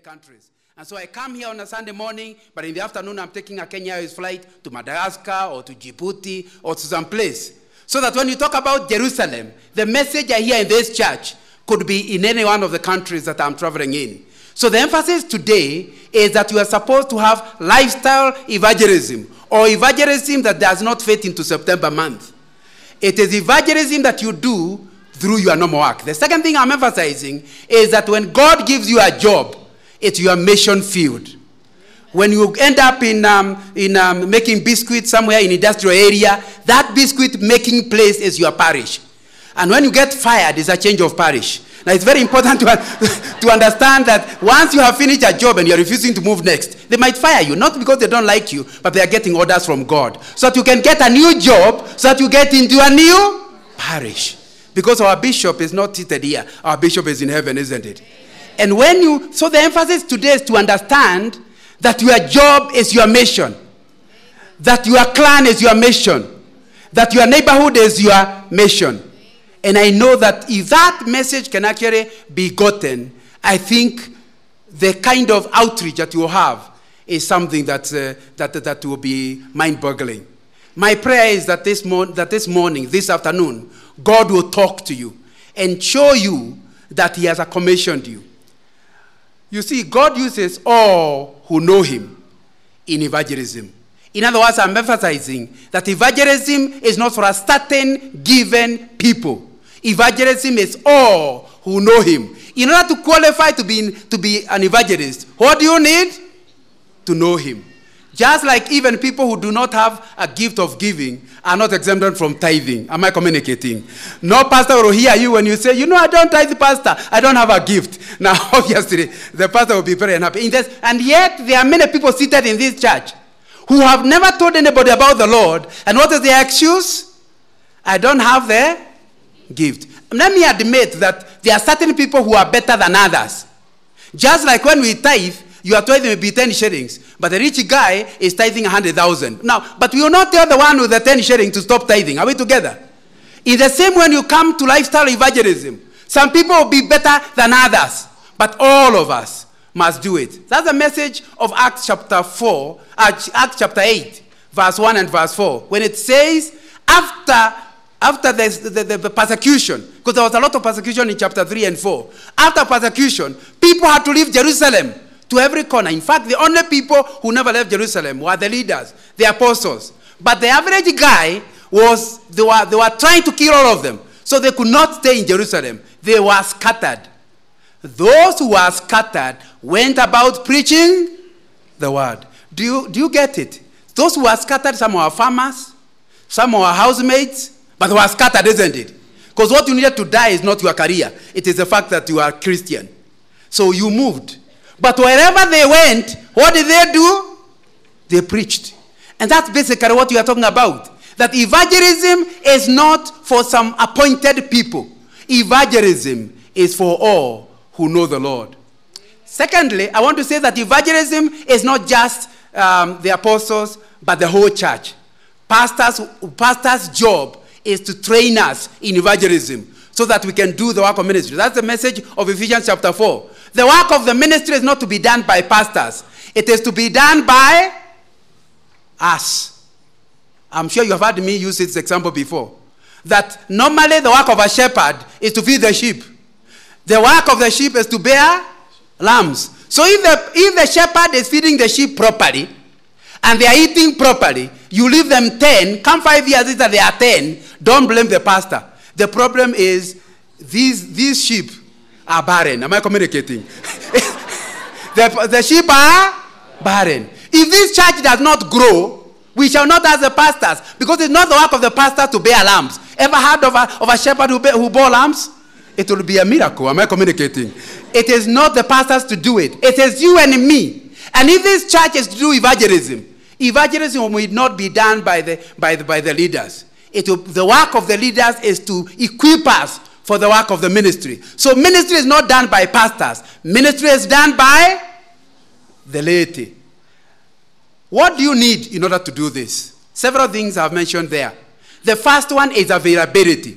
countries. And so I come here on a Sunday morning, but in the afternoon I'm taking a Kenya Airways flight to Madagascar or to Djibouti or to some place. So that when you talk about Jerusalem, the message I hear in this church could be in any one of the countries that I'm traveling in. So the emphasis today is that you are supposed to have lifestyle evangelism or evangelism that does not fit into September month. It is evangelism that you do through your normal work. The second thing I'm emphasizing is that when God gives you a job, it's your mission field. When you end up in, um, in um, making biscuits somewhere in industrial area, that biscuit making place is your parish. And when you get fired, it's a change of parish. Now, it's very important to, to understand that once you have finished a job and you're refusing to move next, they might fire you, not because they don't like you, but they are getting orders from God. So that you can get a new job, so that you get into a new parish. Because our bishop is not seated here, our bishop is in heaven, isn't it? And when you, so the emphasis today is to understand that your job is your mission, that your clan is your mission, that your neighborhood is your mission. And I know that if that message can actually be gotten, I think the kind of outreach that you have is something that, uh, that, that will be mind boggling. My prayer is that this, that this morning, this afternoon, God will talk to you and show you that He has commissioned you. You see, God uses all who know Him in evangelism. In other words, I'm emphasizing that evangelism is not for a certain given people. Evangelism is all who know Him. In order to qualify to be, to be an evangelist, what do you need? To know Him. Just like even people who do not have a gift of giving are not exempted from tithing. Am I communicating? No pastor will hear you when you say, You know, I don't tithe, pastor. I don't have a gift. Now, obviously, the pastor will be very unhappy. This, and yet, there are many people seated in this church who have never told anybody about the Lord. And what is their excuse? I don't have the gift. Let me admit that there are certain people who are better than others. Just like when we tithe, you are tithing maybe 10 shillings, but the rich guy is tithing 100,000. Now, but we will not tell the one with the 10 shillings to stop tithing. Are we together? In the same when you come to lifestyle evangelism, some people will be better than others, but all of us must do it. That's the message of Acts chapter 4, uh, Acts chapter 8, verse 1 and verse 4. When it says, after after the, the, the, persecution, because there was a lot of persecution in chapter 3 and 4. After persecution, people had to leave Jerusalem to every corner. In fact, the only people who never left Jerusalem were the leaders, the apostles. But the average guy was, they were, they were trying to kill all of them. So they could not stay in Jerusalem. They were scattered. Those who were scattered went about preaching the word. Do you, do you get it? Those who were scattered, some were farmers, some were housemates, but they were scattered, isn't it? Because what you needed to die is not your career, it is the fact that you are Christian. So you moved. But wherever they went, what did they do? They preached. And that's basically what you are talking about. That evangelism is not for some appointed people, evangelism is for all who know the Lord. Secondly, I want to say that evangelism is not just um, the apostles, but the whole church. Pastors, pastor's job is to train us in evangelism so that we can do the work of ministry. That's the message of Ephesians chapter 4. The work of the ministry is not to be done by pastors, it is to be done by us. I'm sure you have heard me use this example before. That normally the work of a shepherd is to feed the sheep. The work of the sheep is to bear lambs. So if the, if the shepherd is feeding the sheep properly and they are eating properly, you leave them 10, come five years later they are 10, don't blame the pastor. The problem is these, these sheep are barren. Am I communicating? the, the sheep are barren. If this church does not grow, we shall not ask the pastors because it's not the work of the pastor to bear lambs. Ever heard of a, of a shepherd who, bear, who bore lambs? It will be a miracle. Am I communicating? It is not the pastors to do it. It is you and me. And if this church is to do evangelism, evangelism will not be done by the, by the, by the leaders. It will, the work of the leaders is to equip us for the work of the ministry. So ministry is not done by pastors. Ministry is done by the laity. What do you need in order to do this? Several things I've mentioned there. The first one is availability.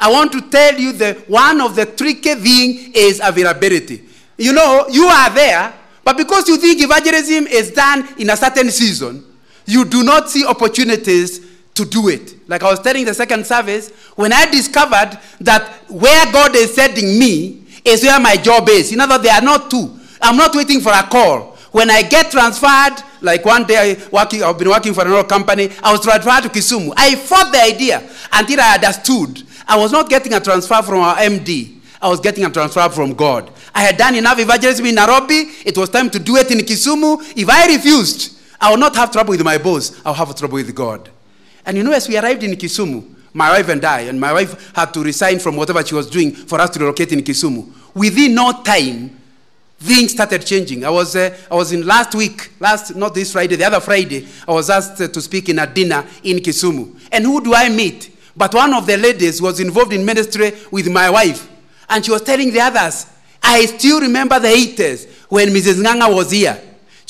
I want to tell you that one of the tricky thing is availability. You know, you are there, But because you think evangelism is done in a certain season, you do not see opportunities to do it. Like I was telling the second service, when I discovered that where God is sending me is where my job is. In other words, there are not two. I'm not waiting for a call. When I get transferred, like one day I working, I've been working for another company, I was transferred to Kisumu. I fought the idea until I understood. I was not getting a transfer from our MD. I was getting a transfer from God. I had done enough evangelism in Nairobi. It was time to do it in Kisumu. If I refused, I would not have trouble with my boss. I'll have trouble with God. And you know, as we arrived in Kisumu, my wife and I, and my wife had to resign from whatever she was doing for us to relocate in Kisumu. Within no time, things started changing. I was, uh, I was in last week, last, not this Friday, the other Friday, I was asked uh, to speak in a dinner in Kisumu. And who do I meet? But one of the ladies was involved in ministry with my wife. And she was telling the others, I still remember the 80s when Mrs. Ng'ang'a was here.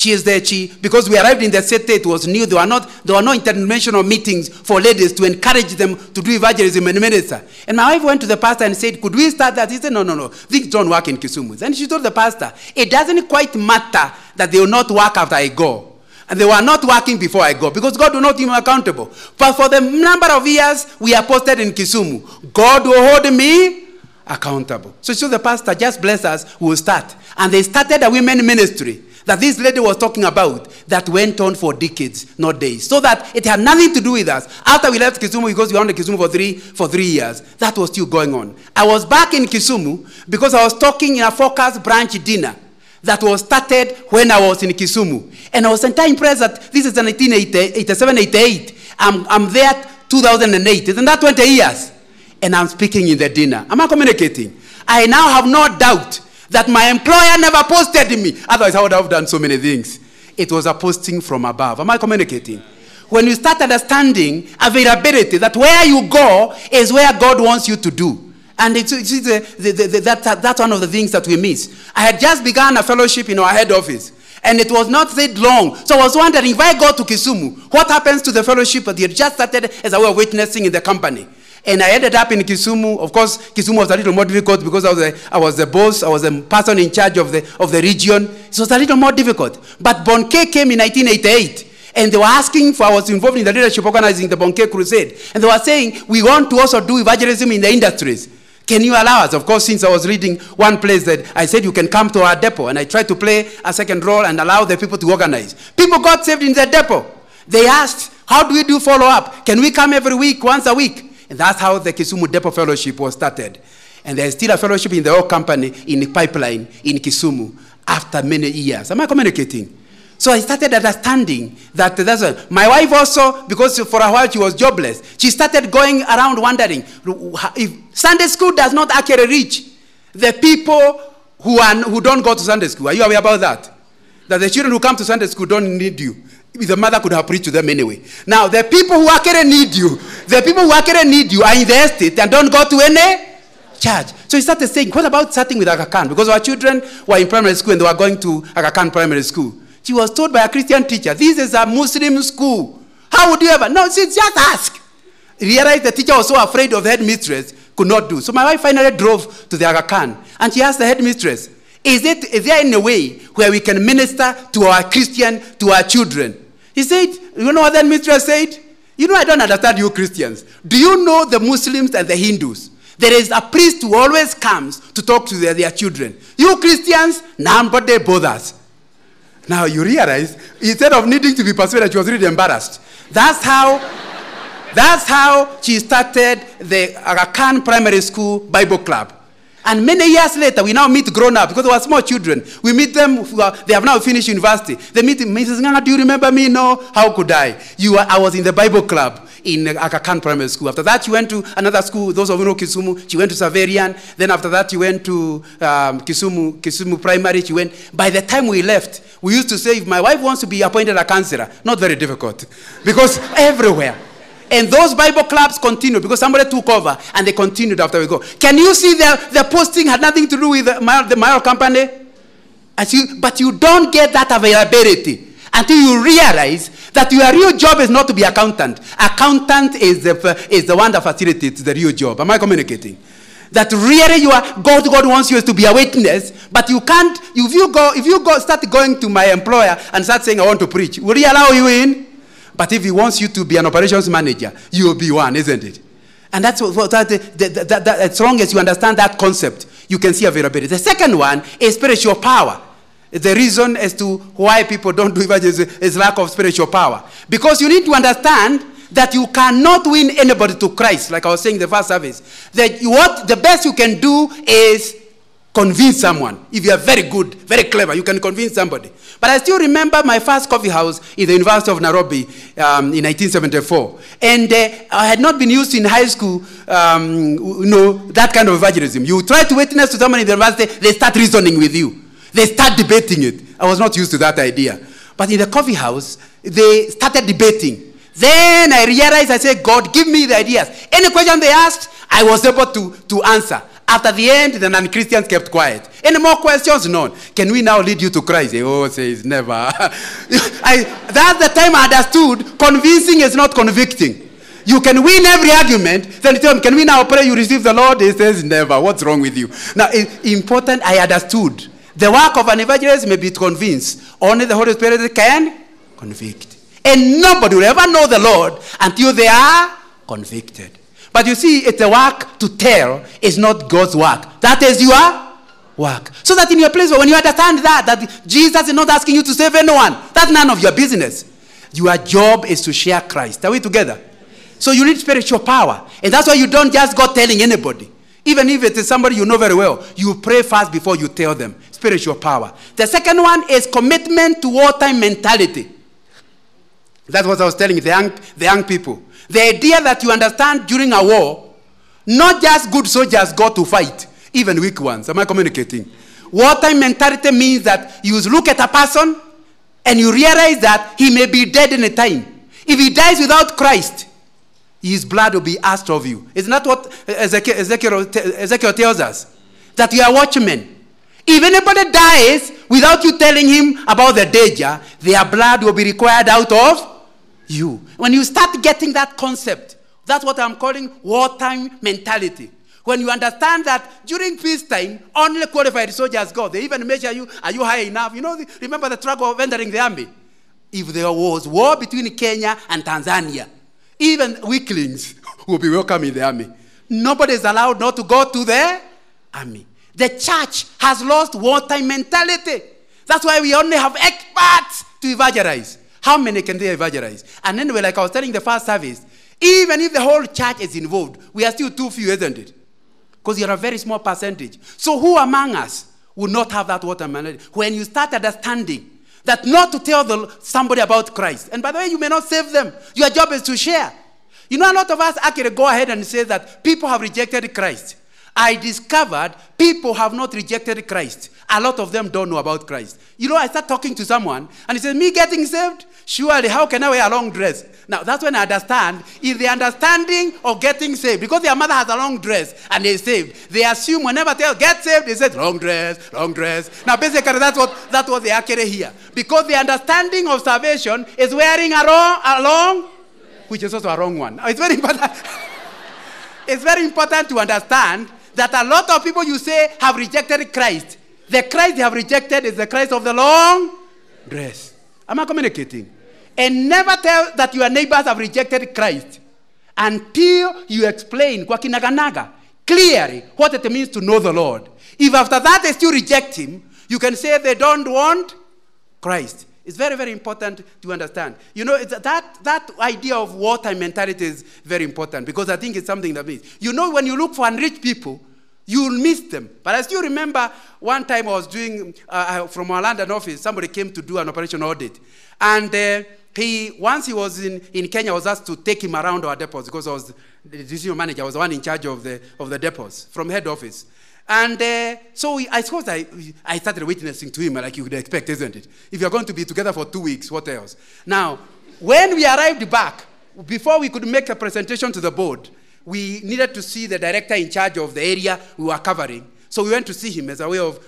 She is there, she, because we arrived in the city, it was new. There were, not, there were no international meetings for ladies to encourage them to do evangelism and minister. And my wife went to the pastor and said, Could we start that? He said, No, no, no. Things don't work in Kisumu. Then she told the pastor, It doesn't quite matter that they will not work after I go. And they were not working before I go because God will not hold me accountable. But for the number of years we are posted in Kisumu, God will hold me accountable. So, so the pastor just bless us, we will start. And they started a women ministry that this lady was talking about that went on for decades, not days. So that it had nothing to do with us. After we left Kisumu, because we were in Kisumu for three, for three years, that was still going on. I was back in Kisumu because I was talking in a focus branch dinner that was started when I was in Kisumu. And I was entirely impressed that this is 1987, 88. I'm, I'm there 2008. Isn't that 20 years? And I'm speaking in the dinner. Am I communicating? I now have no doubt that my employer never posted me. Otherwise, I would have done so many things. It was a posting from above. Am I communicating? When you start understanding availability, that where you go is where God wants you to do. And it's, it's uh, the, the, the, that, uh, that's one of the things that we miss. I had just begun a fellowship in our head office, and it was not that long. So I was wondering if I go to Kisumu, what happens to the fellowship that had just started as I was witnessing in the company? And I ended up in Kisumu. Of course, Kisumu was a little more difficult because I was, a, I was the boss, I was the person in charge of the, of the region. It was a little more difficult. But Bonnke came in 1988. And they were asking for, I was involved in the leadership organizing the Bonnke Crusade. And they were saying, we want to also do evangelism in the industries. Can you allow us? Of course, since I was reading one place that I said you can come to our depot, and I tried to play a second role and allow the people to organize. People got saved in the depot. They asked, How do we do follow up? Can we come every week, once a week? And that's how the Kisumu Depot Fellowship was started. And there's still a fellowship in the old company in the pipeline in Kisumu after many years. Am I communicating? So I started understanding that that's a, my wife also, because for a while she was jobless, she started going around wondering if Sunday school does not actually reach the people who, are, who don't go to Sunday school. Are you aware about that? That the children who come to Sunday school don't need you. The mother could have preached to them anyway. Now, the people who actually need you, the people who actually need you are in the estate and don't go to any church. So he started saying, what about starting with Aga Khan? Because our children were in primary school and they were going to Aga Khan primary school. She was told by a Christian teacher, this is a Muslim school. How would you ever? No, she just ask. Realized the teacher was so afraid of the headmistress, could not do. So my wife finally drove to the Aga Khan and she asked the headmistress, is, it, is there any way where we can minister to our Christian, to our children? He said, you know what that mistress said? You know, I don't understand you Christians. Do you know the Muslims and the Hindus? There is a priest who always comes to talk to their, their children. You Christians, nobody bothers. Now you realize, instead of needing to be persuaded, she was really embarrassed. That's how, that's how she started the Aga Khan Primary School Bible Club. And many years later, we now meet grown up because they were small children. We meet them, they have now finished university. They meet me, Mrs. Ng'ang'a, do you remember me? No. How could I? You I was in the Bible club in Aga Khan Primary School. After that, she went to another school, those of you know Kisumu. She went to Xaverian. Then after that, she went to um, Kisumu, Kisumu Primary. She went. By the time we left, we used to say, if my wife wants to be appointed a counselor, not very difficult. Because everywhere. And those Bible clubs continued because somebody took over and they continued after we go. Can you see the, the posting had nothing to do with the, the Mayo company? You, but you don't get that availability until you realize that your real job is not to be accountant. Accountant is the, is the one that facilitates the real job. Am I communicating? that really you are God. God wants you to be a witness, but you can't. If you go, if you go, start going to my employer and start saying I want to preach, will he allow you in? But if he wants you to be an operations manager, you will be one, isn't it? And that's what, that, that, that, as long as you understand that concept, you can see availability. The second one is spiritual power. The reason as to why people don't do evangelism is lack of spiritual power. Because you need to understand that you cannot win anybody to Christ, like I was saying in the first service. That what the best you can do is convince someone. If you are very good, very clever, you can convince somebody. But I still remember my first coffee house in the University of Nairobi um, in 1974. And uh, I had not been used in high school, um, you know, that kind of evangelism. You try to witness to someone in the university, they start reasoning with you. They start debating it. I was not used to that idea. But in the coffee house, they started debating. Then I realized, I said, God, give me the ideas. Any question they asked, I was able to, to answer. After the end, the non Christians kept quiet. Any more questions? None. Can we now lead you to Christ? They Oh, says never. I, that's the time I understood convincing is not convicting. You can win every argument. Then tell him, Can we now pray you receive the Lord? He says, Never. What's wrong with you? Now, it's important I understood. The work of an evangelist may be to convince. Only the Holy Spirit can convict. And nobody will ever know the Lord until they are convicted. But you see, it's a work to tell, it's not God's work. That is your work. So that in your place, when you understand that, that Jesus is not asking you to save anyone, that's none of your business. Your job is to share Christ. Are we together? So you need spiritual power. And that's why you don't just go telling anybody. Even if it is somebody you know very well, you pray first before you tell them. Spiritual power. The second one is commitment to wartime mentality. That's what I was telling the young, the young people. The idea that you understand during a war, not just good soldiers go to fight, even weak ones. Am I communicating? Wartime mentality means that you look at a person and you realize that he may be dead in a time. If he dies without Christ, his blood will be asked of you. Isn't that what Ezekiel, Ezekiel, Ezekiel tells us? That you are watchmen. If anybody dies without you telling him about the danger, their blood will be required out of you. When you start getting that concept, that's what I'm calling wartime mentality. When you understand that during peacetime, only qualified soldiers go. They even measure you, are you high enough? You know, remember the struggle of entering the army? If there was war between Kenya and Tanzania, even weaklings will be welcome in the army. Nobody is allowed not to go to the army. The church has lost wartime mentality. That's why we only have experts to evangelize. How many can they evangelize? And anyway, like I was telling the first service, even if the whole church is involved, we are still too few, isn't it? Because you're a very small percentage. So who among us will not have that mentality? When you start understanding that not to tell the, somebody about Christ. And by the way, you may not save them. Your job is to share. You know, a lot of us actually go ahead and say that people have rejected Christ. I discovered people have not rejected Christ. A lot of them don't know about Christ. You know, I start talking to someone and he says, Me getting saved? Surely, how can I wear a long dress? Now, that's when I understand is the understanding of getting saved. Because their mother has a long dress and they're saved. They assume whenever they get saved, they say, long dress, long dress. Now, basically, that's what, that's what they actually here. Because the understanding of salvation is wearing a long, a long which is also a wrong one. It's very important. it's very important to understand that a lot of people you say have rejected Christ. The Christ they have rejected is the Christ of the long dress. Am I communicating? And never tell that your neighbors have rejected Christ until you explain kwa kinaganaga clearly what it means to know the Lord. If after that they still reject him, you can say they don't want Christ. It's very, very important to understand. You know, that, that idea of wartime mentality is very important because I think it's something that means. You know, when you look for unreached people, you'll miss them. But I still remember one time I was doing, uh, from our London office, somebody came to do an operation audit. And uh, he, once he was in, in Kenya, I was asked to take him around our depots because I was the decision manager. I was the one in charge of the, of the depots from head office. And uh, so we, I suppose I, I started witnessing to him like you would expect, isn't it? If you're going to be together for two weeks, what else? Now, when we arrived back, before we could make a presentation to the board, we needed to see the director in charge of the area we were covering. So we went to see him as a way of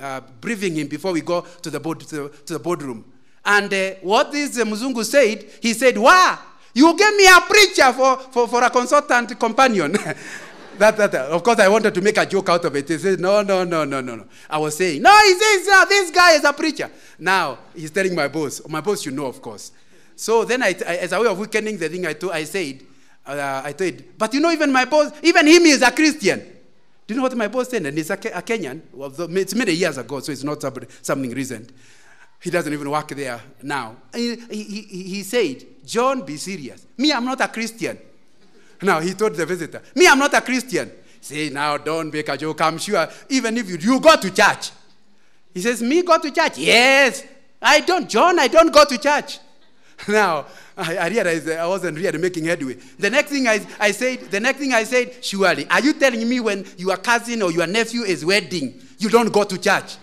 uh, briefing him before we go to the, board, to, to the boardroom. And uh, what this uh, Muzungu said, he said, Wow, you gave me a preacher for, for, for a consultant companion. that, that, of course, I wanted to make a joke out of it. He said, No, no, no, no, no, no. I was saying, No, he says, uh, This guy is a preacher. Now, he's telling my boss. My boss, you know, of course. So then, I, I, as a way of weakening the thing, I, I said, uh, I told, But you know, even my boss, even him is a Christian. Do you know what my boss said? And he's a, a Kenyan. Well, it's many years ago, so it's not something recent. He doesn't even work there now. He, he, he said, John, be serious. Me, I'm not a Christian. Now, he told the visitor, Me, I'm not a Christian. Say, now, don't make a joke. I'm sure, even if you, you go to church. He says, Me, go to church? Yes. I don't, John, I don't go to church. Now, I, I realized I wasn't really making headway. The next thing I, I said, the next thing I said, surely, are you telling me when your cousin or your nephew is wedding, you don't go to church?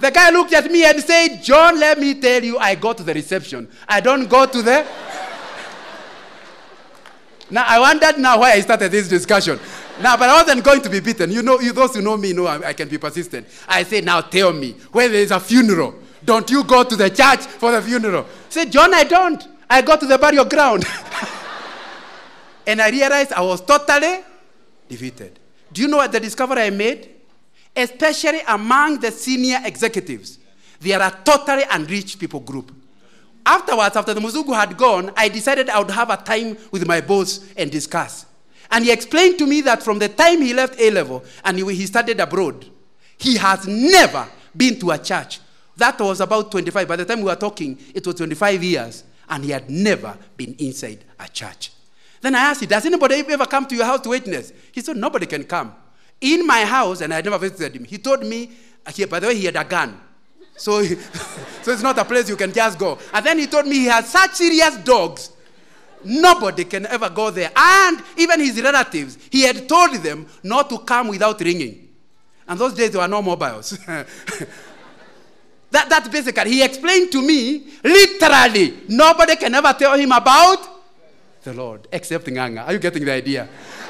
the guy looked at me and said, John, let me tell you, I go to the reception. I don't go to the now, I wondered now why I started this discussion. Now, but I wasn't going to be beaten. You know, you, those who know me know I, I can be persistent. I said, now tell me, when there is a funeral, don't you go to the church for the funeral? Say, John, I don't. I go to the burial ground. and I realized I was totally defeated. Do you know what the discovery I made? Especially among the senior executives, they are a totally unreached people group. Afterwards, after the Muzungu had gone, I decided I would have a time with my boss and discuss. And he explained to me that from the time he left A level and he, he studied abroad, he has never been to a church. That was about 25. By the time we were talking, it was 25 years, and he had never been inside a church. Then I asked him, Does anybody ever come to your house to witness? He said, Nobody can come. In my house, and I never visited him, he told me, uh, he, by the way, he had a gun. So, so it's not a place you can just go. And then he told me he has such serious dogs. Nobody can ever go there. And even his relatives, he had told them not to come without ringing. And those days there were no mobiles. that, that's basically, he explained to me, literally, nobody can ever tell him about the Lord except Ng'ang'a. Are you getting the idea?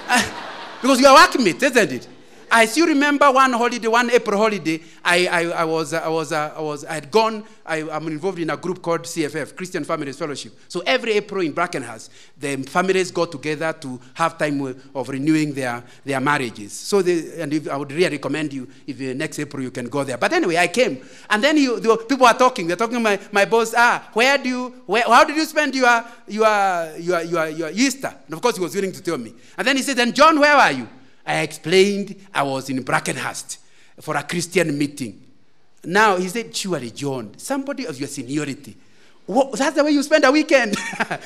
because you are with, isn't it? I still remember one holiday, one April holiday. I, I, I was, I was, I was, I had gone. I, am involved in a group called CFF, Christian Families Fellowship. So every April in Brackenhurst, the families got together to have time of renewing their, their marriages. So, they, and if, I would really recommend you if uh, next April you can go there. But anyway, I came, and then you, the, people are talking. They're talking. My, my boss, ah, where do you, where, how did you spend your, your, your, your, your Easter? And of course, he was willing to tell me. And then he said, and John, where are you? I explained I was in Brackenhurst for a Christian meeting. Now he said, Surely, John, somebody of your seniority. What, that's the way you spend a weekend.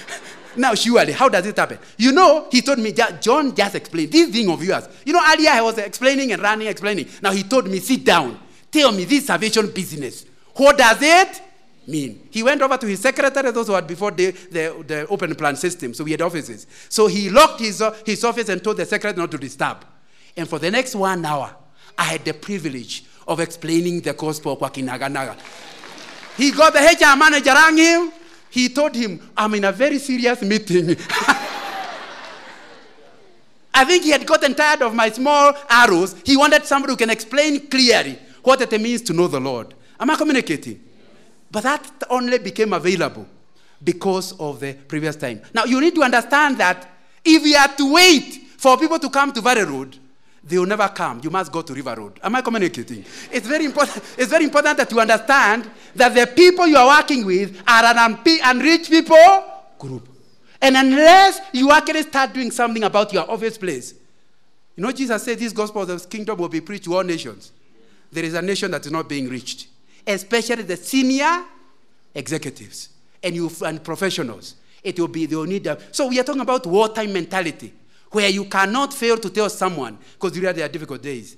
now, surely, how does it happen? You know, he told me, John just explained this thing of yours. You know, earlier I was explaining and running, explaining. Now he told me, Sit down. Tell me this salvation business. What does it mean? He went over to his secretary, those who had before the, the, the open plan system. So we had offices. So he locked his, uh, his office and told the secretary not to disturb. And for the next one hour, I had the privilege of explaining the gospel kwa Kinaganaga. He got the HR manager rang him. He told him, I'm in a very serious meeting. I think he had gotten tired of my small arrows. He wanted somebody who can explain clearly what it means to know the Lord. Am I communicating? But that only became available because of the previous time. Now, you need to understand that if we are to wait for people to come to Valley Road, they will never come. You must go to River Road. Am I communicating? It's very important. It's very important that you understand that the people you are working with are an unreached people group. And unless you actually start doing something about your office place, you know, Jesus said this gospel of the kingdom will be preached to all nations. There is a nation that is not being reached, especially the senior executives and you and professionals. It will be need. A, so we are talking about wartime mentality where you cannot fail to tell someone because really there are difficult days.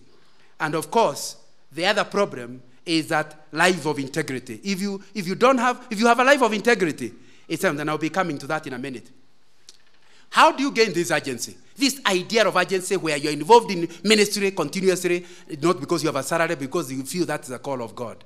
And of course, the other problem is that life of integrity. If you, if you don't have, if you have a life of integrity, it's something, and I'll be coming to that in a minute. How do you gain this urgency? This idea of urgency where you're involved in ministry continuously, not because you have a salary, because you feel that's the call of God.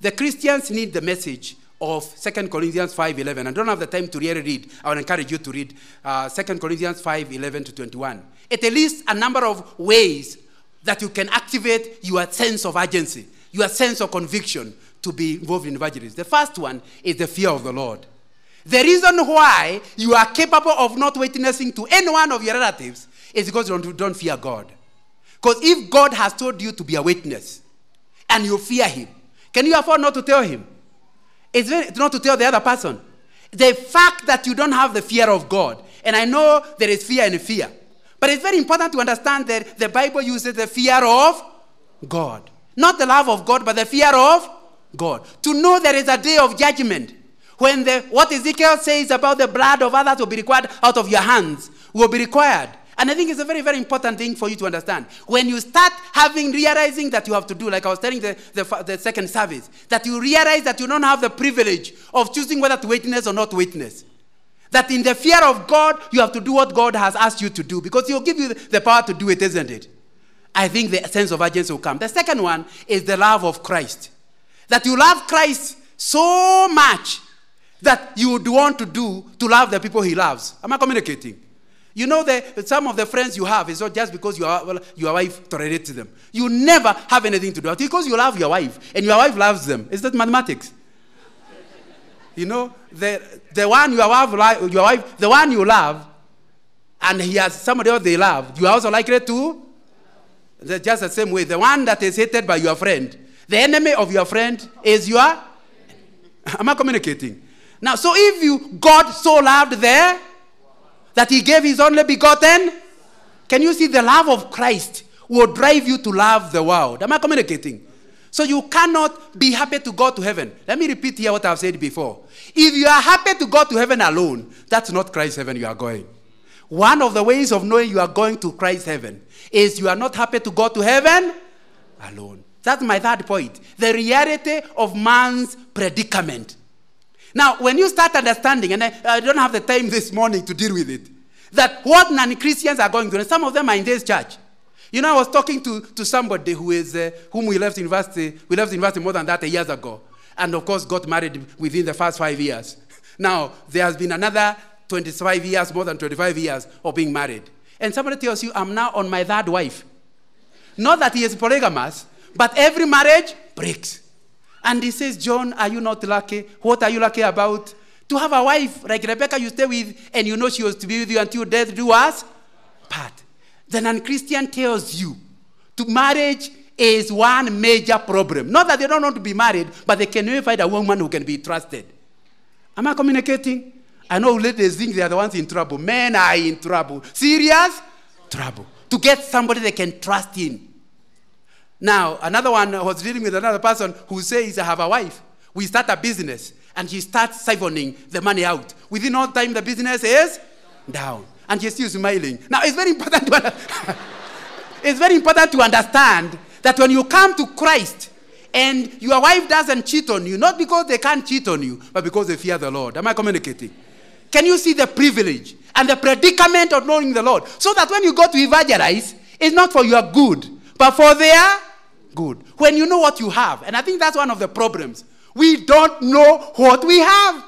The Christians need the message of 2 Corinthians 5.11. I don't have the time to really read. I would encourage you to read uh, 2 Corinthians 5.11 to 21. It lists a number of ways that you can activate your sense of urgency, your sense of conviction to be involved in evangelism. The first one is the fear of the Lord. The reason why you are capable of not witnessing to any one of your relatives is because you don't, don't fear God. Because if God has told you to be a witness and you fear Him, can you afford not to tell Him? It's very, not to tell the other person. The fact that you don't have the fear of God, and I know there is fear and fear, but it's very important to understand that the Bible uses the fear of God. Not the love of God, but the fear of God. To know there is a day of judgment when the, what Ezekiel says about the blood of others will be required out of your hands will be required. And I think it's a very, very important thing for you to understand. When you start having, realizing that you have to do, like I was telling the, the, the second service, that you realize that you don't have the privilege of choosing whether to witness or not witness. That in the fear of God, you have to do what God has asked you to do because He'll give you the power to do it, isn't it? I think the sense of urgency will come. The second one is the love of Christ. That you love Christ so much that you would want to do to love the people He loves. Am I communicating? You know that some of the friends you have is not just because your, well, your wife tolerates them. You never have anything to do. It's because you love your wife and your wife loves them. Is that mathematics? You know, the, the one your wife, your wife, the one you love, and he has somebody else they love, you are also likely to. Just the same way. The one that is hated by your friend, the enemy of your friend is your. Am I communicating? Now, so if you God so loved there that he gave his only begotten, can you see the love of Christ will drive you to love the world? Am I communicating? So you cannot be happy to go to heaven. Let me repeat here what I've said before. If you are happy to go to heaven alone, that's not Christ's heaven you are going. One of the ways of knowing you are going to Christ's heaven is you are not happy to go to heaven alone. That's my third point. The reality of man's predicament. Now, when you start understanding, and I, I don't have the time this morning to deal with it, that what non Christians are going through, and some of them are in this church. You know, I was talking to, to somebody who is, uh, whom we left university, we left university more than that a years ago, and of course got married within the first five years. Now, there has been another 25 years, more than 25 years of being married. And somebody tells you, I'm now on my third wife. Not that he is polygamous, but every marriage breaks. And he says, John, are you not lucky? What are you lucky about? To have a wife like Rebecca you stay with, and you know she was to be with you until death do us part. The non Christian tells you to marriage is one major problem. Not that they don't want to be married, but they can never find a woman who can be trusted. Am I communicating? I know ladies think they are the ones in trouble. Men are in trouble. Serious trouble. To get somebody they can trust in. Now, another one was dealing with another person who says, I have a wife. We start a business, and she starts siphoning the money out. Within no time, the business is down. And she's still smiling. Now, it's very important to, it's very important to understand that when you come to Christ and your wife doesn't cheat on you, not because they can't cheat on you, but because they fear the Lord. Am I communicating? Can you see the privilege and the predicament of knowing the Lord? So that when you go to evangelize, it's not for your good, but for their good. When you know what you have, and I think that's one of the problems. We don't know what we have.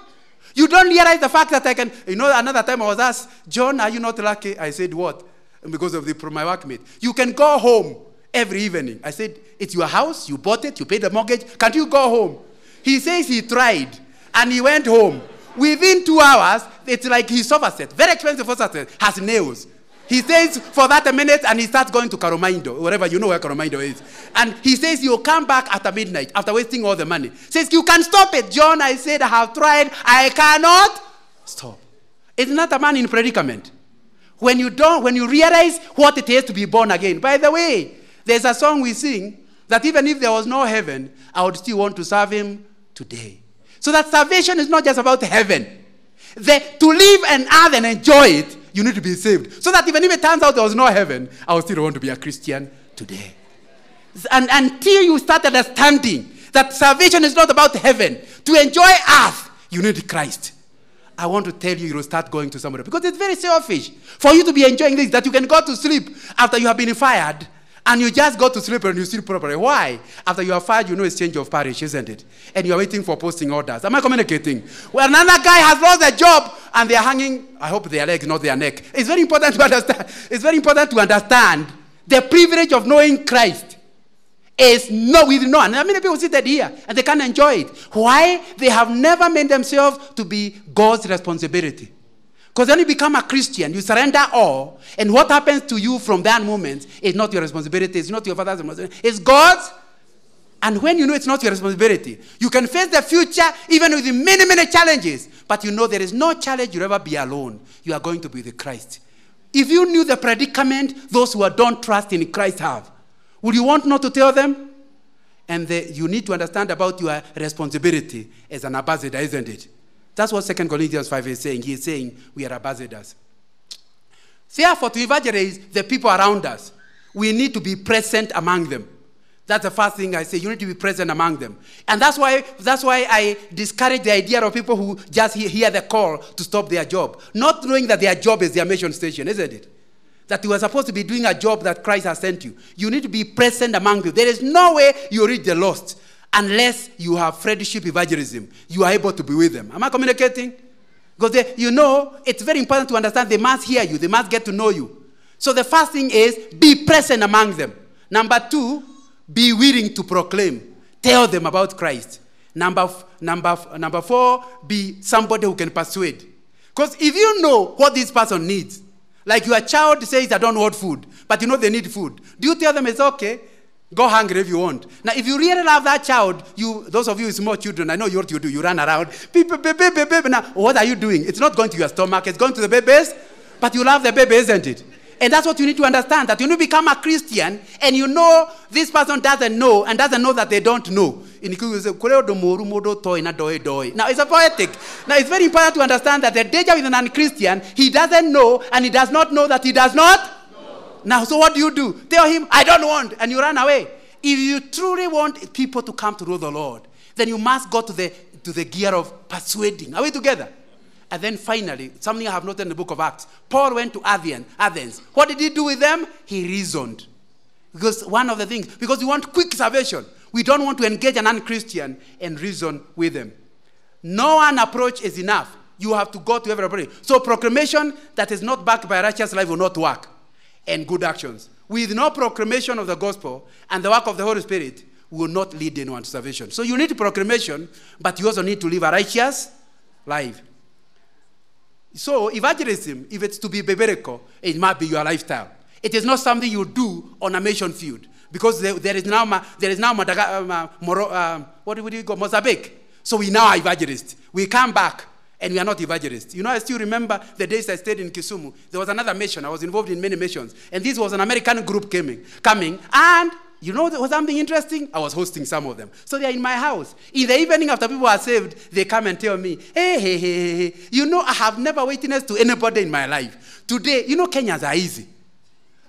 You don't realize the fact that I can. You know, another time I was asked, John, are you not lucky? I said, What? Because of the, my workmate. You can go home every evening. I said, It's your house, you bought it, you paid the mortgage. Can't you go home? He says he tried and he went home. Within two hours, it's like his sofa set, very expensive sofa set, has nails. He says for that a minute and he starts going to Caromaindo, wherever you know where Caromaindo is. And he says you'll come back after midnight after wasting all the money. Says you can stop it. John, I said I have tried. I cannot stop. It's not a man in predicament. When you don't, when you realize what it is to be born again. By the way, there's a song we sing that even if there was no heaven, I would still want to serve him today. So that salvation is not just about heaven. The, to live and earth and enjoy it you need to be saved. So that even if it turns out there was no heaven, I will still want to be a Christian today. And until you start understanding that salvation is not about heaven, to enjoy earth, you need Christ. I want to tell you, you'll start going to somebody because it's very selfish for you to be enjoying this that you can go to sleep after you have been fired and you just go to sleep and you sleep properly. Why? After you are fired, you know it's change of parish, isn't it? And you are waiting for posting orders. Am I communicating? Well, another guy has lost a job and they are hanging, I hope their legs, not their neck. It's very important to understand. It's very important to understand the privilege of knowing Christ is no with no. And many people sit here and they can't enjoy it. Why? They have never made themselves to be God's responsibility. Because when you become a Christian, you surrender all, and what happens to you from that moment is not your responsibility, it's not your father's responsibility, it's God's. And when you know it's not your responsibility, you can face the future even with many, many challenges. But you know there is no challenge you'll ever be alone. You are going to be with Christ. If you knew the predicament those who don't trust in Christ have, would you want not to tell them? And the, you need to understand about your responsibility as an ambassador, isn't it? That's what 2 Corinthians 5 is saying. He is saying we are ambassadors. Therefore, to evangelize the people around us, we need to be present among them. That's the first thing I say. You need to be present among them. And that's why, that's why I discourage the idea of people who just hear the call to stop their job, not knowing that their job is their mission station, isn't it? That you are supposed to be doing a job that Christ has sent you. You need to be present among them. There is no way you reach the lost unless you have friendship evangelism. You are able to be with them. Am I communicating? Because they, you know, it's very important to understand they must hear you, they must get to know you. So the first thing is be present among them. Number two, be willing to proclaim. Tell them about Christ. Number, number, number four, be somebody who can persuade. Because if you know what this person needs, like your child says, I don't want food, but you know they need food, do you tell them it's okay? Go hungry if you want. Now, if you really love that child, you, those of you with small children, I know what you do. You run around. Baby, baby, baby, baby. Now, what are you doing? It's not going to your stomach, it's going to the babies. But you love the baby, isn't it? And that's what you need to understand that when you become a Christian and you know this person doesn't know and doesn't know that they don't know. Now it's a poetic. Now it's very important to understand that the danger with a non-Christian, he doesn't know and he does not know that he does not. No. Now, so what do you do? Tell him, I don't want, and you run away. If you truly want people to come to know the Lord, then you must go to the to the gear of persuading. Are we together? And then finally, something I have noted in the book of Acts. Paul went to Athens. Athens. What did he do with them? He reasoned. Because one of the things, because we want quick salvation, we don't want to engage an unchristian and reason with them. No one approach is enough. You have to go to everybody. So proclamation that is not backed by righteous life will not work. And good actions. With no proclamation of the gospel and the work of the Holy Spirit will not lead anyone to salvation. So you need proclamation, but you also need to live a righteous life. So, evangelism, if it's to be biblical, it must be your lifestyle. It is not something you do on a mission field because there, there is now, there is now Madaga, um, uh, Moro, um, what do we go, Mozambique. So we now are evangelists. We come back and we are not evangelists. You know, I still remember the days I stayed in Kisumu. There was another mission. I was involved in many missions. And this was an American group coming, coming and you know there was something interesting? I was hosting some of them. So they're in my house. In the evening after people are saved, they come and tell me, hey, hey, hey, hey, you know, I have never witnessed to anybody in my life. Today, you know, Kenyans are easy.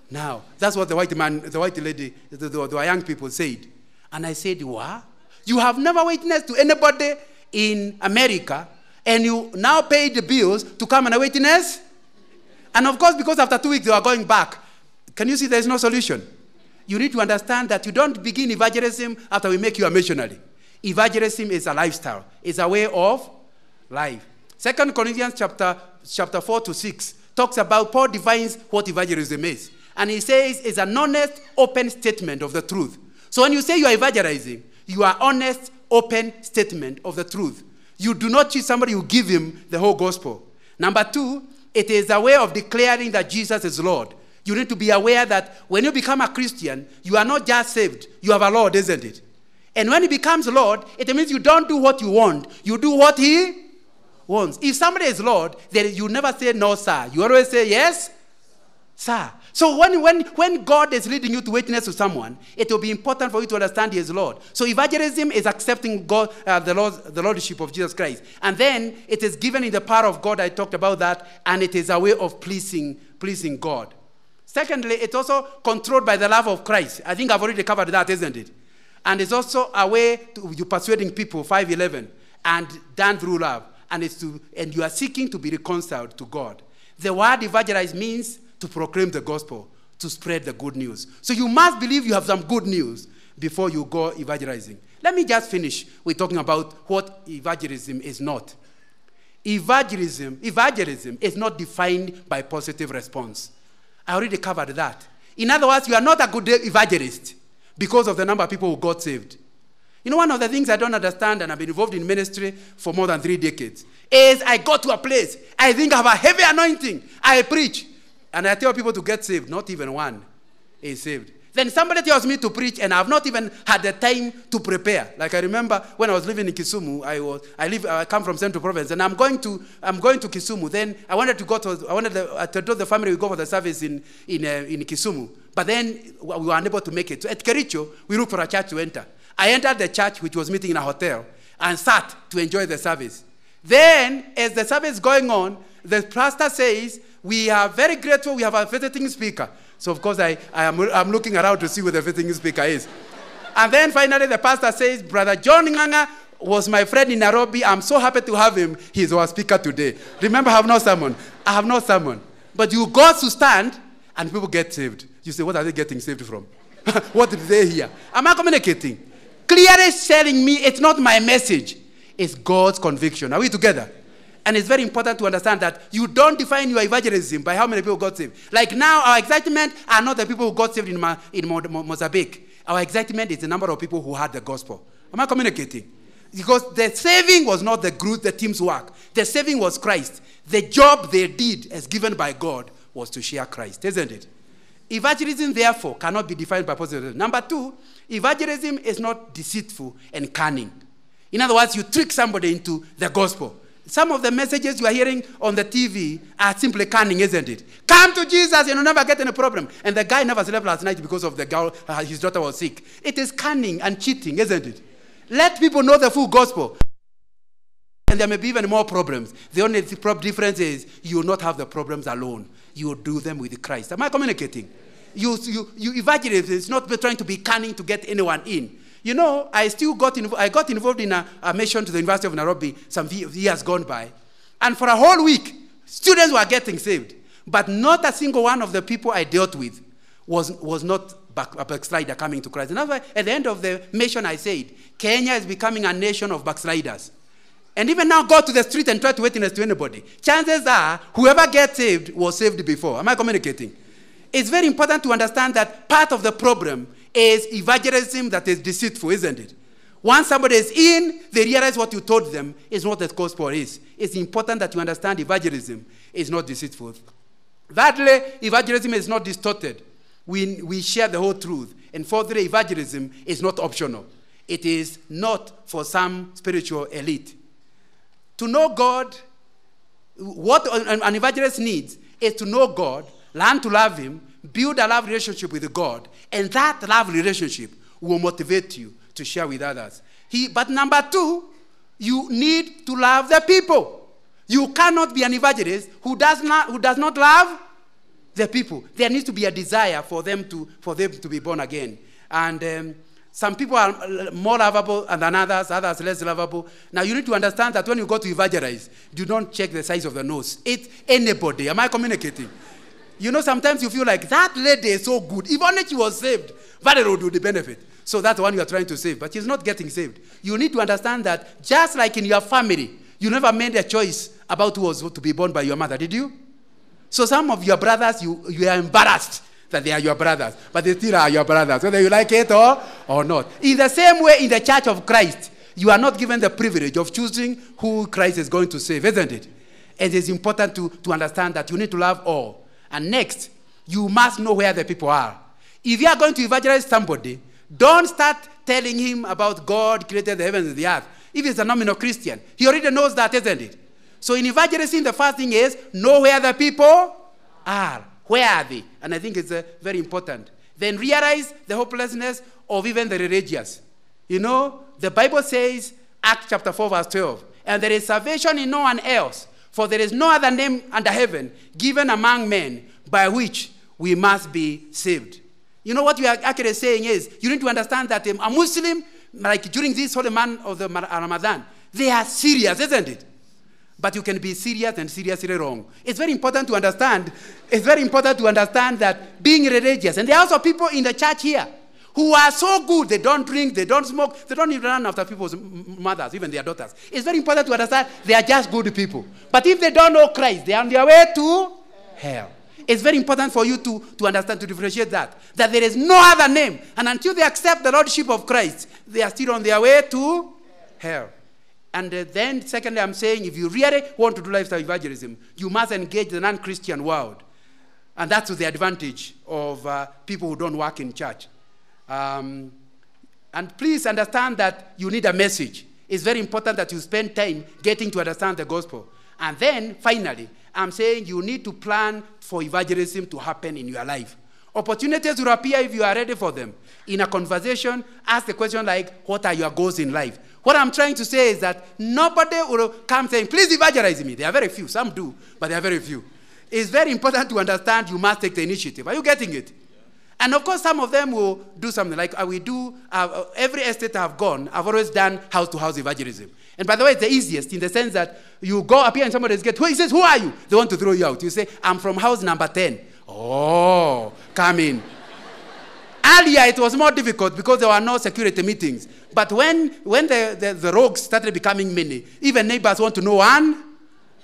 Now, that's what the white man, the white lady, the, the, the young people said. And I said, what? You have never witnessed to anybody in America, and you now pay the bills to come and witness? And of course, because after two weeks they are going back. Can you see there's no solution? you need to understand that you don't begin evangelism after we make you a missionary. Evangelism is a lifestyle, it's a way of life. Second Corinthians chapter, chapter 4 to 6 talks about Paul defines what evangelism is. And he says it's an honest, open statement of the truth. So when you say you are evangelizing, you are honest, open statement of the truth. You do not choose somebody, you give him the whole gospel. Number two, it is a way of declaring that Jesus is Lord you need to be aware that when you become a Christian, you are not just saved, you have a Lord, isn't it? And when He becomes Lord, it means you don't do what you want, you do what He wants. If somebody is Lord, then you never say no, sir. You always say yes, sir. So when, when, when God is leading you to witness to someone, it will be important for you to understand He is Lord. So evangelism is accepting God, uh, the, Lord, the Lordship of Jesus Christ. And then it is given in the power of God. I talked about that. And it is a way of pleasing, pleasing God. Secondly, it's also controlled by the love of Christ. I think I've already covered that, isn't it? And it's also a way to you persuading people, 511, and done through love. And it's to and you are seeking to be reconciled to God. The word evangelize means to proclaim the gospel, to spread the good news. So you must believe you have some good news before you go evangelizing. Let me just finish with talking about what evangelism is not. Evangelism, evangelism is not defined by positive response. I already covered that. In other words, you are not a good evangelist because of the number of people who got saved. You know, one of the things I don't understand, and I've been involved in ministry for more than three decades, is I got to a place, I think I have a heavy anointing. I preach, and I tell people to get saved. Not even one is saved. Then somebody tells me to preach, and I've not even had the time to prepare. Like I remember when I was living in Kisumu, I was I live I come from Central Province, and I'm going to I'm going to Kisumu. Then I wanted to go to I wanted uh, to tell the family we go for the service in in uh, in Kisumu, but then we were unable to make it. So at Kericho, we looked for a church to enter. I entered the church, which was meeting in a hotel, and sat to enjoy the service. Then, as the service going on, the pastor says, We are very grateful, we have a visiting speaker. So, of course, I, I am, I'm looking around to see who the visiting speaker is. And then finally, the pastor says, Brother John Ng'ang'a was my friend in Nairobi. I'm so happy to have him. He's our speaker today. Remember, I have no sermon. I have no sermon. But you got to stand and people get saved. You say, What are they getting saved from? what did they hear? Am I communicating? Clearly telling me it's not my message, it's God's conviction. Are we together? And it's very important to understand that you don't define your evangelism by how many people got saved. Like now, our excitement are not the people who got saved in, Ma- in Mo- Mo- Mozambique. Our excitement is the number of people who heard the gospel. Am I communicating? Because the saving was not the group, the team's work. The saving was Christ. The job they did, as given by God, was to share Christ, isn't it? Evangelism, therefore, cannot be defined by positive. Number two, evangelism is not deceitful and cunning. In other words, you trick somebody into the gospel. Some of the messages you are hearing on the TV are simply cunning, isn't it? Come to Jesus and you'll never get any problem. And the guy never slept last night because of the girl, uh, his daughter was sick. It is cunning and cheating, isn't it? Let people know the full gospel. And there may be even more problems. The only difference is you will not have the problems alone. You will do them with Christ. Am I communicating? You, you, you evangelist is not trying to be cunning to get anyone in. You know, I still got involved, I got involved in a, a mission to the University of Nairobi some years gone by. And for a whole week, students were getting saved. But not a single one of the people I dealt with was, was not back, a backslider coming to Christ. And that's why at the end of the mission, I said, Kenya is becoming a nation of backsliders. And even now, go to the street and try to witness to anybody. Chances are, whoever gets saved was saved before. Am I communicating? It's very important to understand that part of the problem is evangelism that is deceitful, isn't it? Once somebody is in, they realize what you told them is not the gospel is. It's important that you understand evangelism is not deceitful. Thirdly, evangelism is not distorted. We, we share the whole truth. And fourthly, evangelism is not optional. It is not for some spiritual elite. To know God, what an evangelist needs is to know God, learn to love Him, build a love relationship with God, and that love relationship will motivate you to share with others. He, but number two, you need to love the people. You cannot be an evangelist who does not, who does not love the people. There needs to be a desire for them to, for them to be born again. And um, some people are more lovable than others, others less lovable. Now you need to understand that when you go to evangelize, you don't check the size of the nose. It's anybody. Am I communicating? You know, sometimes you feel like that lady is so good. If she was saved, Valerie would do the benefit. So that's the one you are trying to save, but she's not getting saved. You need to understand that just like in your family, you never made a choice about who was to be born by your mother, did you? So some of your brothers, you, you are embarrassed that they are your brothers, but they still are your brothers, whether you like it or, or not. In the same way, in the church of Christ, you are not given the privilege of choosing who Christ is going to save, isn't it? And it's important to, to understand that you need to love all. And next, you must know where the people are. If you are going to evangelize somebody, don't start telling him about God created the heavens and the earth. If he's a nominal Christian, he already knows that, isn't it? So in evangelism, the first thing is know where the people are. Where are they? And I think it's uh, very important. Then realize the hopelessness of even the religious. You know, the Bible says, Acts chapter 4, verse 12, and there is salvation in no one else, for there is no other name under heaven given among men by which we must be saved. You know what you are actually saying is, you need to understand that um, a Muslim, like during this holy month of the Ramadan, they are serious, isn't it? But you can be serious and seriously wrong. It's very important to understand. It's very important to understand that being religious, and there are also people in the church here who are so good, they don't drink, they don't smoke, they don't even run after people's mothers, even their daughters. It's very important to understand they are just good people. But if they don't know Christ, they are on their way to hell. It's very important for you to, to understand, to differentiate that. That there is no other name. And until they accept the Lordship of Christ, they are still on their way to hell. And uh, then, secondly, I'm saying if you really want to do lifestyle evangelism, you must engage the non Christian world. And that's to the advantage of uh, people who don't work in church. Um, and please understand that you need a message. It's very important that you spend time getting to understand the gospel. And then, finally, I'm saying you need to plan for evangelism to happen in your life. Opportunities will appear if you are ready for them. In a conversation, ask the question like, What are your goals in life? What I'm trying to say is that nobody will come saying, Please evangelize me. There are very few. Some do, but there are very few. It's very important to understand you must take the initiative. Are you getting it? And of course, some of them will do something like uh, we do. Uh, every estate I've gone, I've always done house to house evangelism. And by the way, it's the easiest in the sense that you go up here and somebody's get, he says, Who are you? They want to throw you out. You say, I'm from house number 10. Oh, come in. Earlier, it was more difficult because there were no security meetings. But when, when the, the, the rogues started becoming many, even neighbors want to know one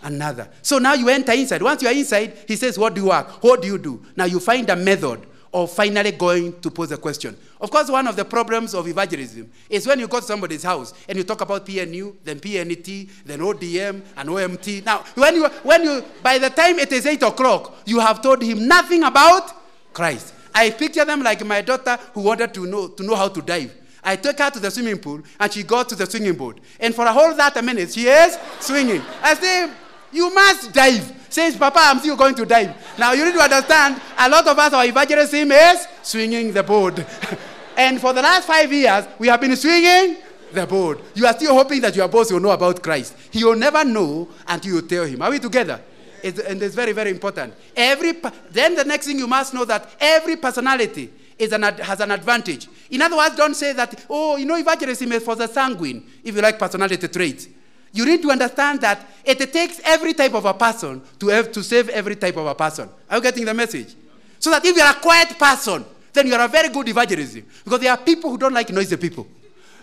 another. So now you enter inside. Once you are inside, he says, What do you work? What do you do? Now you find a method of finally going to pose a question. Of course, one of the problems of evangelism is when you go to somebody's house and you talk about PNU, then PNT, then ODM, and OMT. Now, when you, when you, by the time it is 8 o'clock, you have told him nothing about Christ. I picture them like my daughter who wanted to know, to know how to dive. I took her to the swimming pool and she got to the swinging board. And for a whole that a minute, she is swinging. I say, you must dive. Says, Papa, I'm still going to dive. Now you need to understand, a lot of us, our evangelism is swinging the board. and for the last five years, we have been swinging the board. You are still hoping that your boss will know about Christ. He will never know until you tell him. Are we together? It's, and it's very, very important. Every, then the next thing you must know that every personality is an, has an advantage. In other words, don't say that, oh, you know, evangelism is for the sanguine, if you like personality traits you need to understand that it takes every type of a person to, have, to save every type of a person. Are you getting the message? So that if you're a quiet person, then you're a very good evangelism. Because there are people who don't like noisy people.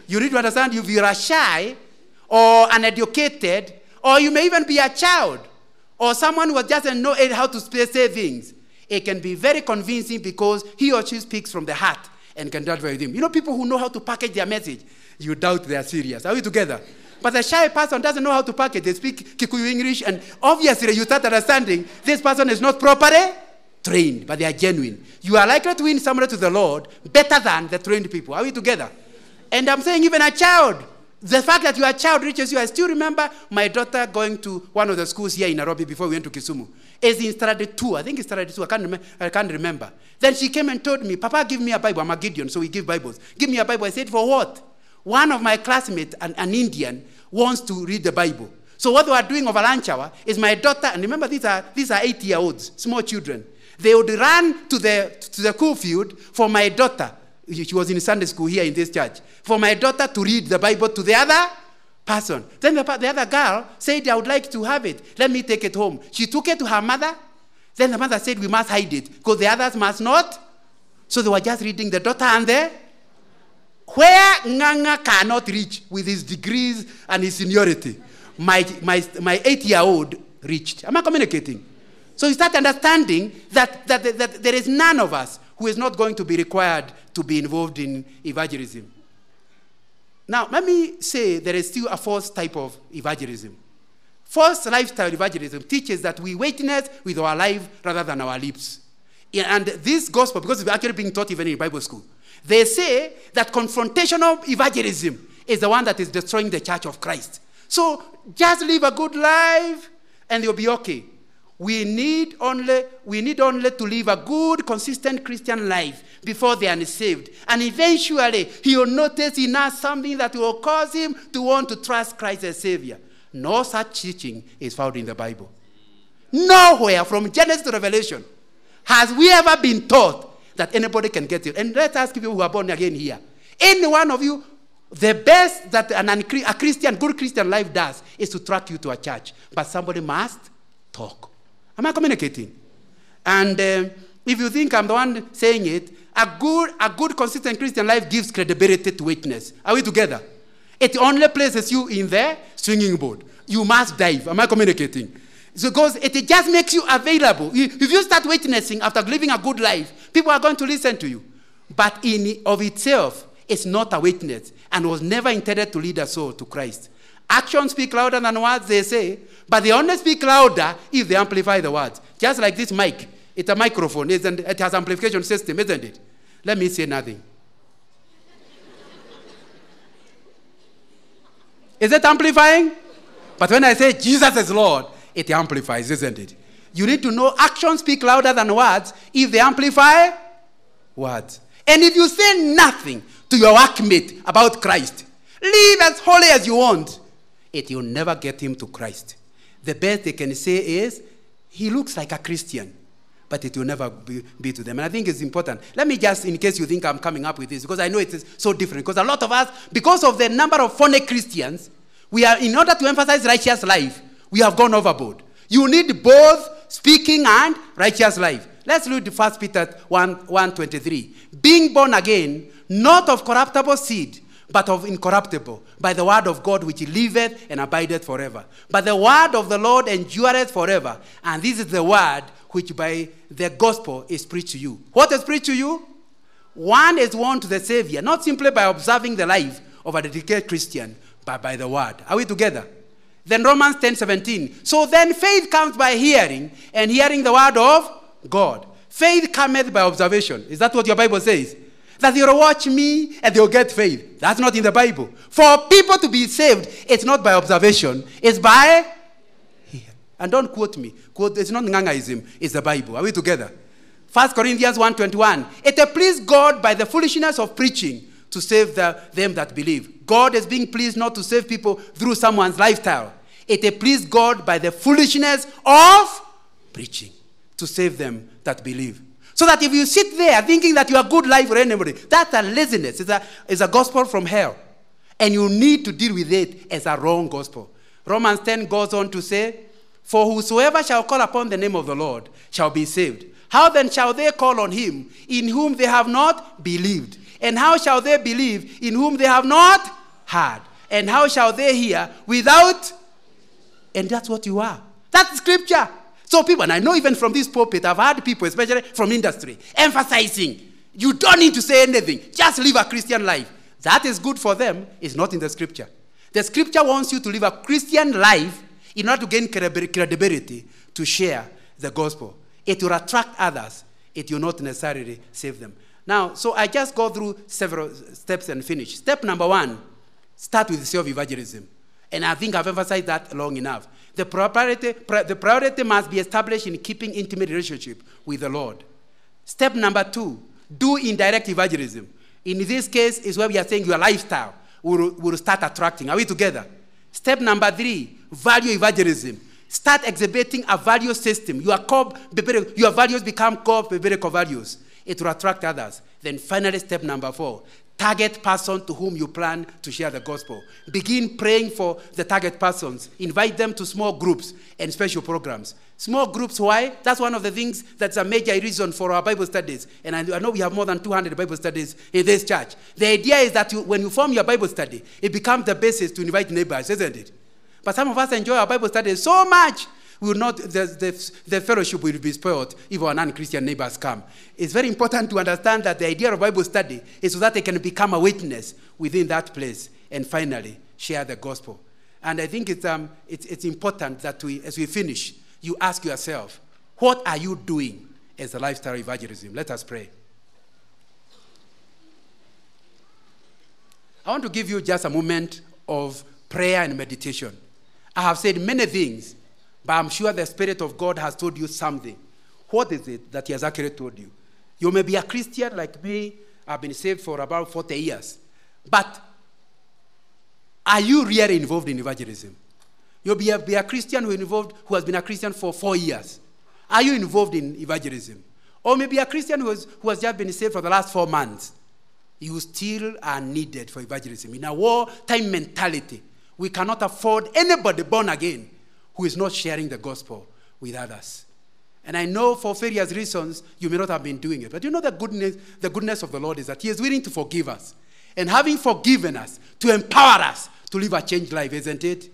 You need to understand if you're a shy or uneducated, or you may even be a child, or someone who doesn't know how to say things, it can be very convincing because he or she speaks from the heart and can deliver with him. You know, people who know how to package their message, you doubt they are serious. Are we together? But the shy person doesn't know how to package. They speak Kikuyu English, and obviously you start understanding this person is not properly trained, but they are genuine. You are likely to win somebody to the Lord better than the trained people. Are we together? And I'm saying even a child. The fact that you are a child reaches you. I still remember my daughter going to one of the schools here in Nairobi before we went to Kisumu. Is in standard two. I think it's standard two. I can't, rem- I can't remember. Then she came and told me, Papa, give me a Bible. I'm a Gideon, so we give Bibles. Give me a Bible. I said, For what? One of my classmates, an, an Indian, wants to read the Bible. So what we are doing over lunch hour is my daughter, and remember these are these are eight-year-olds, small children. They would run to the to the cool field for my daughter. She was in Sunday school here in this church. For my daughter to read the Bible to the other person. Then the, the other girl said, I would like to have it. Let me take it home. She took it to her mother. Then the mother said, We must hide it because the others must not. So they were just reading the daughter and the where Ng'ang'a cannot reach with his degrees and his seniority, my, my, my eight year old reached. Am I communicating? So you start understanding that, that, that, that there is none of us who is not going to be required to be involved in evangelism. Now, let me say there is still a fourth type of evangelism. False lifestyle evangelism teaches that we witness with our life rather than our lips. And this gospel, because it's actually being taught even in Bible school, they say that confrontational evangelism is the one that is destroying the church of Christ. So just live a good life and you'll be okay. We need only we need only to live a good, consistent Christian life before they are saved. And eventually he will notice in us something that will cause him to want to trust Christ as Savior. No such teaching is found in the Bible. Nowhere from Genesis to Revelation has we ever been taught that anybody can get it. And let's ask people who are born again here. Any one of you, the best that an, a Christian, good Christian life does is to track you to a church. But somebody must talk. Am I communicating? And uh, if you think I'm the one saying it, a good, a good, consistent Christian life gives credibility to witness. Are we together? It only places you in the swinging board. You must dive. Am I communicating? Because it just makes you available. If you start witnessing after living a good life, people are going to listen to you. But in of itself, it's not a witness and was never intended to lead a soul to Christ. Actions speak louder than words, they say, but they only speak louder if they amplify the words. Just like this mic. It's a microphone, isn't it? It has amplification system, isn't it? Let me say nothing. Is it amplifying? But when I say Jesus is Lord, it amplifies, isn't it? You need to know actions speak louder than words if they amplify words. And if you say nothing to your workmate about Christ, live as holy as you want, it will never get him to Christ. The best they can say is, he looks like a Christian, but it will never be, be, to them. And I think it's important. Let me just, in case you think I'm coming up with this, because I know it is so different. Because a lot of us, because of the number of phony Christians, we are, in order to emphasize righteous life, we have gone overboard. You need both speaking and righteous life. Let's read 1 Peter 1, 1 23. Being born again, not of corruptible seed, but of incorruptible, by the word of God which liveth and abideth forever. But the word of the Lord endureth forever. And this is the word which by the gospel is preached to you. What is preached to you? One is one to the Savior, not simply by observing the life of a dedicated Christian, but by the word. Are we together? Then Romans 10 17. So then faith comes by hearing, and hearing the word of God. Faith cometh by observation. Is that what your Bible says? that they'll watch me and they'll get faith. That's not in the Bible. For people to be saved, it's not by observation, it's by hearing. and don't quote me. Quote, it's not ngangaism, it's the Bible. Are we together? 1 Corinthians 1.21. It pleased God by the foolishness of preaching to save the, them that believe. God is being pleased not to save people through someone's lifestyle. It pleased God by the foolishness of preaching to save them that believe. So that if you sit there thinking that you are good life for anybody, that's a laziness. It's a, it's a gospel from hell. And you need to deal with it as a wrong gospel. Romans 10 goes on to say, For whosoever shall call upon the name of the Lord shall be saved. How then shall they call on him in whom they have not believed? And how shall they believe in whom they have not heard? And how shall they hear without? And that's what you are. That's scripture. So people, and I know even from this pulpit, I've had people, especially from industry, emphasizing you don't need to say anything, just live a Christian life. That is good for them, it's not in the scripture. The scripture wants you to live a Christian life in order to gain credibility to share the gospel. It will attract others, it will not necessarily save them. Now, so I just go through several steps and finish. Step number one start with self evangelism. And I think I've emphasized that long enough. The priority, the priority must be established in keeping intimate relationship with the Lord. Step number two, do indirect evangelism. In this case, is where we are saying your lifestyle will, will start attracting. Are we together? Step number three, value evangelism. Start exhibiting a value system. Your, core, your values become core biblical values. It will attract others. Then finally, step number four, target person to whom you plan to share the gospel. Begin praying for the target persons. Invite them to small groups and special programs. Small groups, why? That's one of the things that's a major reason for our Bible studies. And I know we have more than 200 Bible studies in this church. The idea is that you, when you form your Bible study, it becomes the basis to invite neighbors, isn't it? But some of us enjoy our Bible studies so much will not, the, the, the fellowship will be spoiled if our non Christian neighbors come. It's very important to understand that the idea of Bible study is so that they can become a witness within that place and finally share the gospel. And I think it's, um, it's, it's important that we, as we finish, you ask yourself, what are you doing as a lifestyle evangelism? Let us pray. I want to give you just a moment of prayer and meditation. I have said many things but I'm sure the Spirit of God has told you something. What is it that He has actually told you? You may be a Christian like me. I've been saved for about 40 years. But are you really involved in evangelism? You'll be a, be a Christian who, involved, who has been a Christian for four years. Are you involved in evangelism? Or maybe a Christian who has, who has just been saved for the last four months. You still are needed for evangelism. In a wartime mentality, we cannot afford anybody born again who is not sharing the gospel with others. And I know for various reasons you may not have been doing it. But you know the goodness, the goodness of the Lord is that He is willing to forgive us. And having forgiven us, to empower us to live a changed life, isn't it?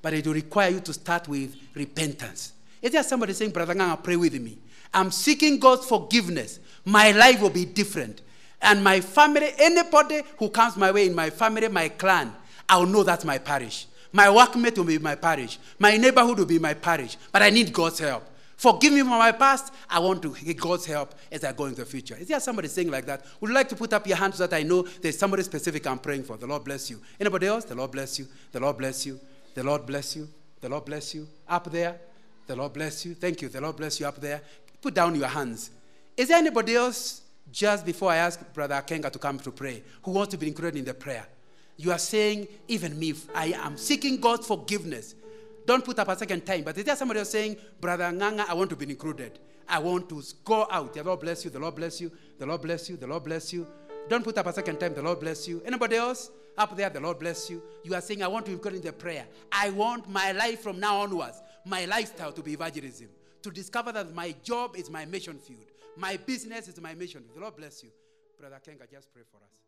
But it will require you to start with repentance. Is there somebody saying, Brother Ng'ang'a, pray with me? I'm seeking God's forgiveness. My life will be different. And my family, anybody who comes my way in my family, my clan, I'll know that's my parish. My workmate will be my parish. My neighborhood will be my parish. But I need God's help. Forgive me for my past. I want to get God's help as I go into the future. Is there somebody saying like that? Would you like to put up your hands so that I know there's somebody specific I'm praying for? The Lord bless you. Anybody else? The Lord bless you. The Lord bless you. The Lord bless you. The Lord bless you. Up there. The Lord bless you. Thank you. The Lord bless you up there. Put down your hands. Is there anybody else, just before I ask Brother Kenga to come to pray, who wants to be included in the prayer? You are saying, even me, I am seeking God's forgiveness. Don't put up a second time. But is there somebody saying, Brother Ng'ang'a, I want to be included? I want to go out. The Lord bless you. The Lord bless you. The Lord bless you. The Lord bless you. Don't put up a second time. The Lord bless you. Anybody else? Up there, the Lord bless you. You are saying, I want to include in the prayer. I want my life from now onwards, my lifestyle to be evangelism. To discover that my job is my mission field. My business is my mission. The Lord bless you. Brother Kenga, just pray for us.